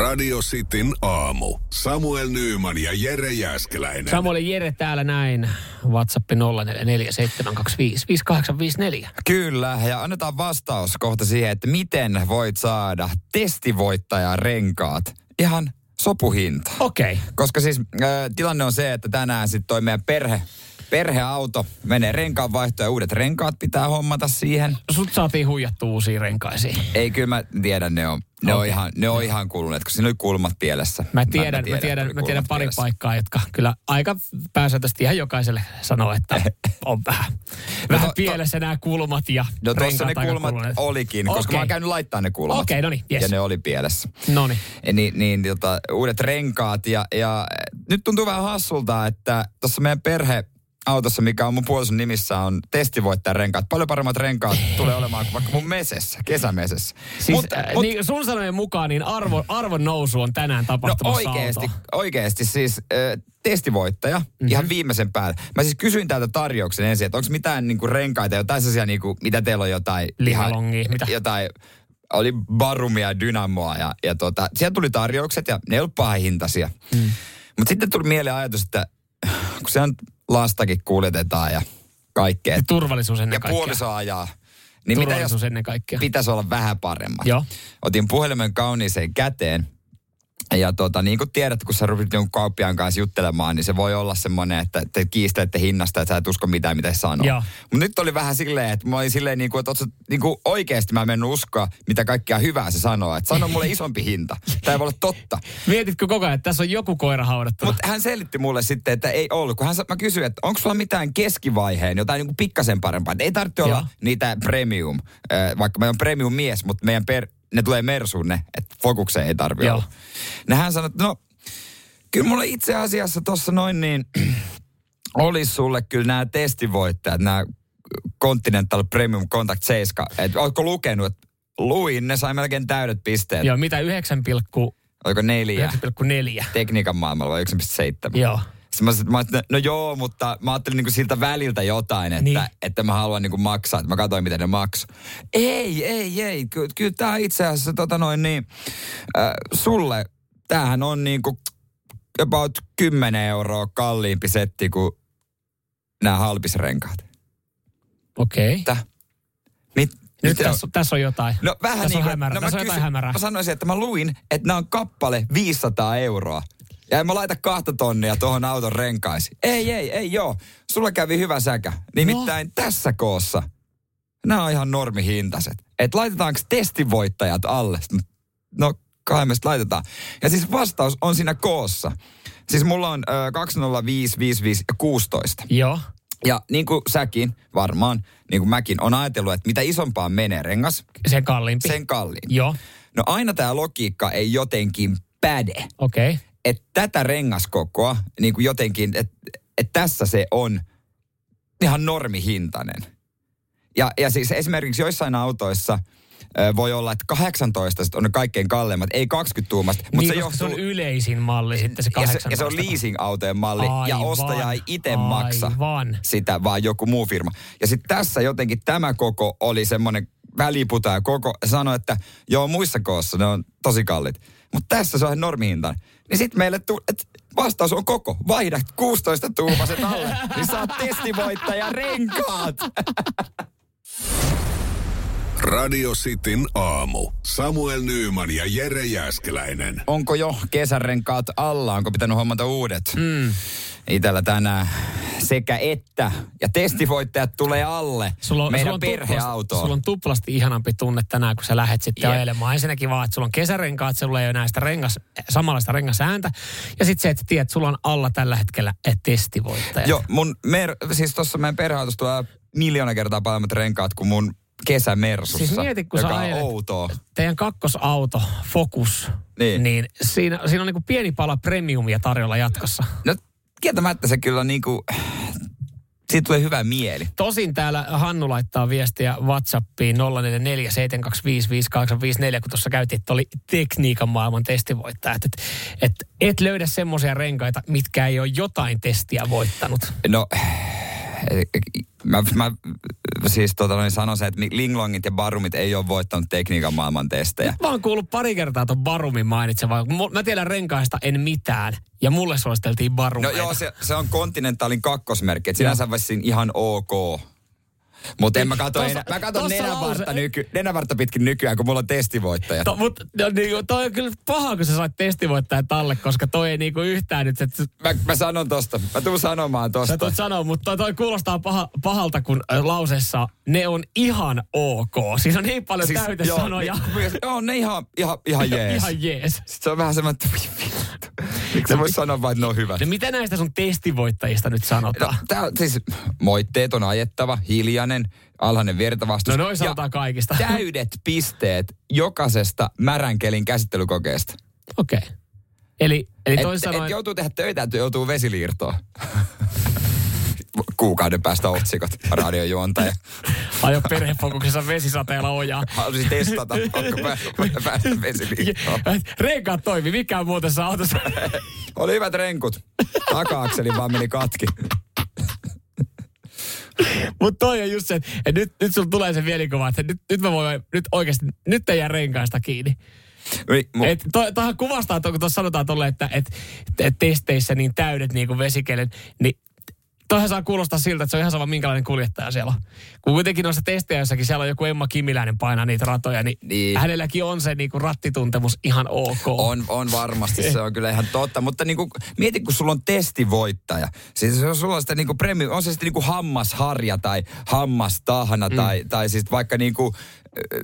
Radio Cityn aamu. Samuel Nyyman ja Jere Jäskeläinen. Samuel ja Jere täällä näin. WhatsApp 0447255854. Kyllä, ja annetaan vastaus kohta siihen, että miten voit saada testivoittaja renkaat ihan sopuhinta. Okei. Okay. Koska siis äh, tilanne on se, että tänään sitten toi meidän perhe, perheauto menee renkaanvaihtoon ja uudet renkaat pitää hommata siihen. Sut saatiin huijattu uusiin renkaisiin. Ei, kyllä mä tiedän, ne on, ne on, Okei. ihan, ne on ihan kuluneet, koska siinä oli kulmat pielessä. Mä tiedän, mä tiedän, mä tiedän, mä tiedän pari pielessä. paikkaa, jotka kyllä aika pääsääntöisesti ihan jokaiselle sanoo, että on vähän, vähän to- to- pielessä nämä kulmat ja No tuossa renkaat ne kulmat kuluneet. olikin, koska Okei. mä oon käynyt laittaa ne kulmat. Okei, no niin, yes. Ja ne oli pielessä. Noniin. Ja Niin, niin tota, uudet renkaat ja, ja nyt tuntuu vähän hassulta, että tuossa meidän perhe autossa, mikä on mun puolison nimissä, on testivoittajan renkaat. Paljon paremmat renkaat tulee olemaan kuin vaikka mun mesessä, kesämesessä. Siis Mut- äh, mut- niin sun sanojen mukaan niin arvo, arvon nousu on tänään No tapahtumassa oikeesti, autoon. oikeesti siis äh, testivoittaja, Mhm. mm-hmm. ihan viimeisen päälle. Mä siis kysyin täältä tarjouksen ensin, että onko mitään niinku renkaita, jotain sellaisia niinku, mitä teillä on jotain... Lihalongia, ihan- mitä? Jotain, oli barumia dynamoa ja, ja tota, sieltä tuli tarjoukset ja ne ei ollut pahahintaisia. Mm. Mutta sitten tuli mieleen ajatus, että kun se on lastakin kuljetetaan ja kaikkea. Ja turvallisuus ennen Ja kaikkea. puoliso ajaa. Niin mitä jos ennen kaikkea. pitäisi olla vähän paremmat? Joo. Otin puhelimen kauniiseen käteen. Ja tota, niin kuin tiedät, kun sä rupit jonkun kauppiaan kanssa juttelemaan, niin se voi olla semmoinen, että te kiistelette hinnasta, että sä et usko mitään, mitä se sanoo. Mutta nyt oli vähän silleen, että mä olin silleen, niin kuin, että sä- niin kuin oikeasti mä en uskoa, mitä kaikkea hyvää se sanoo. Että sano mulle isompi hinta. Tämä ei voi olla totta. Mietitkö koko ajan, että tässä on joku koira haudattuna? Mutta hän selitti mulle sitten, että ei ollut. Kun hän, mä kysyin, että onko sulla mitään keskivaiheen, jotain niin kuin pikkasen parempaa. Että ei tarvitse olla niitä premium, vaikka mä oon premium mies, mutta meidän per, ne tulee Mersuun ne, että Fokukseen ei tarvi Joo. olla. Ja hän sanoi, että no, kyllä mulla itse asiassa tuossa noin niin, olisi sulle kyllä nämä testivoittajat, nämä Continental Premium Contact 7. Että ootko lukenut, että luin, ne sai melkein täydet pisteet. Joo, mitä 9,4? Oliko neljä 9,4. tekniikan maailmalla vai 1,7? Joo. Sitten mä, että mä, no joo, mutta mä ajattelin niinku siltä väliltä jotain, että, Niin. niin. että mä haluan niinku maksaa, että mä katsoin, miten ne maksaa. Ei, ei, ei. Ky, kyllä tää itse asiassa tota noin niin, äh, sulle, tämähän on niinku about 10 euroa kalliimpi setti kuin nämä halpisrenkaat. Okei. Okay. Mit, Nyt mitä- tässä, tässä on jotain. No vähän tässä niin on kuin, hämärä. no, tässä on jotain hämärää. mä sanoisin, että mä luin, että nämä on kappale 500 euroa. Ja en mä laita kahta tonnia tuohon auton renkaisiin. Ei, ei, ei joo. Sulla kävi hyvä säkä. Nimittäin no. tässä koossa. Nämä on ihan normihintaiset. Että laitetaanko testivoittajat alle? No sit laitetaan. Ja siis vastaus on siinä koossa. Siis mulla on ö, 205, 55 ja 16. Joo. Ja niin kuin säkin varmaan, niin kuin mäkin, on ajatellut, että mitä isompaan menee rengas, Sen kalliimpi. sen kalliin. Joo. No aina tämä logiikka ei jotenkin päde. Okei. Okay. Että tätä rengaskokoa, niin kuin jotenkin, että et tässä se on ihan normihintainen. Ja, ja siis esimerkiksi joissain autoissa voi olla, että 18 sit on ne kaikkein kalleimmat, ei 20 tuumasta. Mutta Niin, se johtuu, se on yleisin malli sitten se ja, se, 18. ja se on leasing-autojen malli, ja Aivan, ostaja ei itse maksa sitä, vaan joku muu firma. Ja sitten tässä jotenkin tämä koko oli semmoinen väliputa ja koko sanoi, että joo, muissa koossa ne on tosi kallit. Mutta tässä se on ihan normihintainen. Niin sitten meille tuli, että vastaus on koko. Vaihda 16 tuumaset alle, niin saat testivoittaja renkaat. Radio Cityn aamu. Samuel Nyyman ja Jere Jäskeläinen. Onko jo kesärenkaat alla? Onko pitänyt hommata uudet? Mm. Itellä tänään sekä että. Ja testivoittajat tulee alle Sulla on, meidän sulla on perheautoon. Tuplasti, sulla on tuplasti ihanampi tunne tänään, kun sä lähet sitten Jep. ajelemaan. Ensinnäkin vaan, että sulla on kesärenkaat, sulla ei ole näistä rengas, samanlaista rengasääntä. Ja sitten se, että tiedät, että sulla on alla tällä hetkellä et testivoittajat. Joo, mun mer, siis tuossa meidän perheautossa tulee miljoona kertaa paremmat renkaat kuin mun kesämersussa, Siis mieti, kun joka on ajelet- outoa. teidän kakkosauto, Focus, Niin. niin siinä, siinä on niinku pieni pala premiumia tarjolla jatkossa. No kieltämättä se kyllä niinku, siitä tulee hyvä mieli. Tosin täällä Hannu laittaa viestiä WhatsAppiin 0447255854, kun tuossa käytiin, että oli tekniikan maailman testivoittaja. Että et, et, et löydä semmoisia renkaita, mitkä ei ole jotain testiä voittanut. No, mä, mä siis tota, noin sanoisin, että Linglongit ja Barumit ei ole voittanut tekniikan maailman testejä. Mä oon kuullut pari kertaa ton Barumin mainitsevan. Mä tiedän renkaista en mitään. Ja mulle suositeltiin No Barumeita. joo, se, se on Continentalin kakkosmerkki, että sinänsä vissiin ihan ok. Mutta en mä katso, Tossa- enää, mä katson tossa nenävartta, lause- nyky, nenävartta pitkin nykyään, kun mulla on testivoittajat. To, mut, no, niin, toi on kyllä paha, kun sä sait testivoittajan talle, koska toi ei niinku yhtään nyt, että Mä, mä sanon tosta, mä tuun sanomaan Sä tosta. tulet sanoa, mutta toi, toi kuulostaa paha, pahalta, kun lauseessa ne on ihan ok. Siinä on niin paljon siis, täytesanoja. Niin, joo, ne ihan, ihan, ihan jees. ihan jees. Sitten se on vähän semmoinen, että. Miksi sä vois sanoa vain, että ne on hyvät? No mitä näistä sun testivoittajista nyt No, sanotaan? tää, on siis moitteet on ajettava, hiljainen, alhainen virtavastus. No noin sanotaan kaikista. täydet pisteet jokaisesta märänkelin käsittelykokeesta. Okei. Okay. Eli, eli Et, toisin et sanoen, joutuu tehdä töitä, että joutuu vesiliirtoon. Kuukauden päästä otsikot, radiojuontaja. Ajo perhefokuksessa vesisateella ojaa. Haluaisin testata, onko pää- päästä vesiliirtoon. Renkaat toimi, mikä on muuten tässä autossa? Oli hyvät renkut. Taka-akseli vaan meni katki. Mutta toi on just se, että nyt, nyt sulla tulee se mielikuva, että nyt, nyt mä voin, nyt oikeasti, nyt ei jää renkaista kiinni. Oi, mu- Et to, tohan kuvastaa, että kun tuossa sanotaan tolle, että et, et testeissä niin täydet niin kuin vesikelen, niin toihan saa kuulostaa siltä, että se on ihan sama minkälainen kuljettaja siellä on. Kun kuitenkin noissa testejässäkin siellä on joku Emma Kimiläinen painaa niitä ratoja, niin, Niin. niin. hänelläkin on se niin kuin rattituntemus ihan ok. On, on varmasti, se on kyllä ihan totta. Mutta niinku, mieti, kun sulla on testivoittaja. Siis se on sulla on sitä niinku premium, on se sitten niinku hammasharja tai hammastahna mm. tai, tai siis vaikka niinku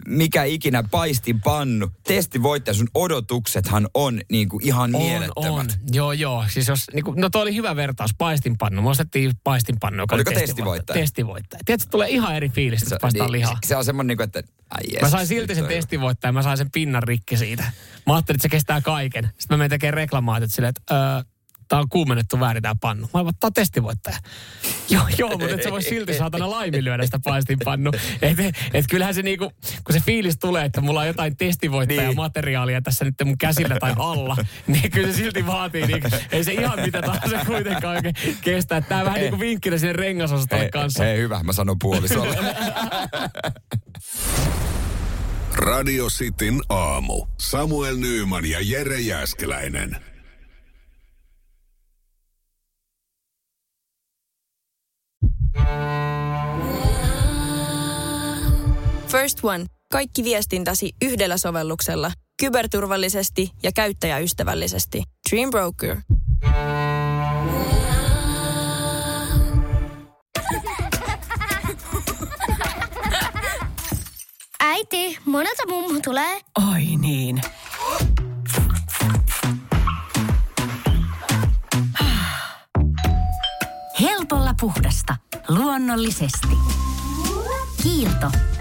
mikä ikinä paistin pannu. Testivoittaja, sun odotuksethan on niinku ihan On, mielettömät. on. Joo, joo. Siis jos, niin kuin, no toi oli hyvä vertaus, paistinpannu. Me ostettiin paistinpannu, joka Oliko oli testivoittaja? Testivoittaja. Tiedätkö, tulee ihan eri fiilis, että paistaa lihaa. niin, se on semmoinen, niinku, että ai jes, Mä sain silti sen on- testivoittajan, mä sain sen pinnan rikki siitä. Mä ajattelin, että se kestää kaiken. Sitten mä menin tekemään reklamaatiot silleen, että öö, tää on kuumennettu väärin tää pannu. Mä olin, tää on testivoittaja. joo, joo, mutta et sä voi silti saatana laiminlyödä sitä paistinpannu. Et, et kyllähän se niinku, kun se fiilis tulee, että mulla on jotain testivoittaja Niin. materiaalia tässä nyt mun käsillä tai alla, niin kyllä se silti vaatii, niinku, ei se ihan mitä tahansa kuitenkaan oikein kestää. Tää vähän niin kuin vinkkinä sinne rengasosastolle Hei, kanssa. hei, hyvä, mä sanon puolisolle. Radio Cityn aamu. Samuel Nyyman ja Jere Jäskeläinen. First One. Kaikki viestintäsi yhdellä sovelluksella. Kyberturvallisesti ja käyttäjäystävällisesti. Dream Broker. Äiti, monelta mummu tulee? Oi niin. Helpolla puhdasta. Luonnollisesti. Kiilto.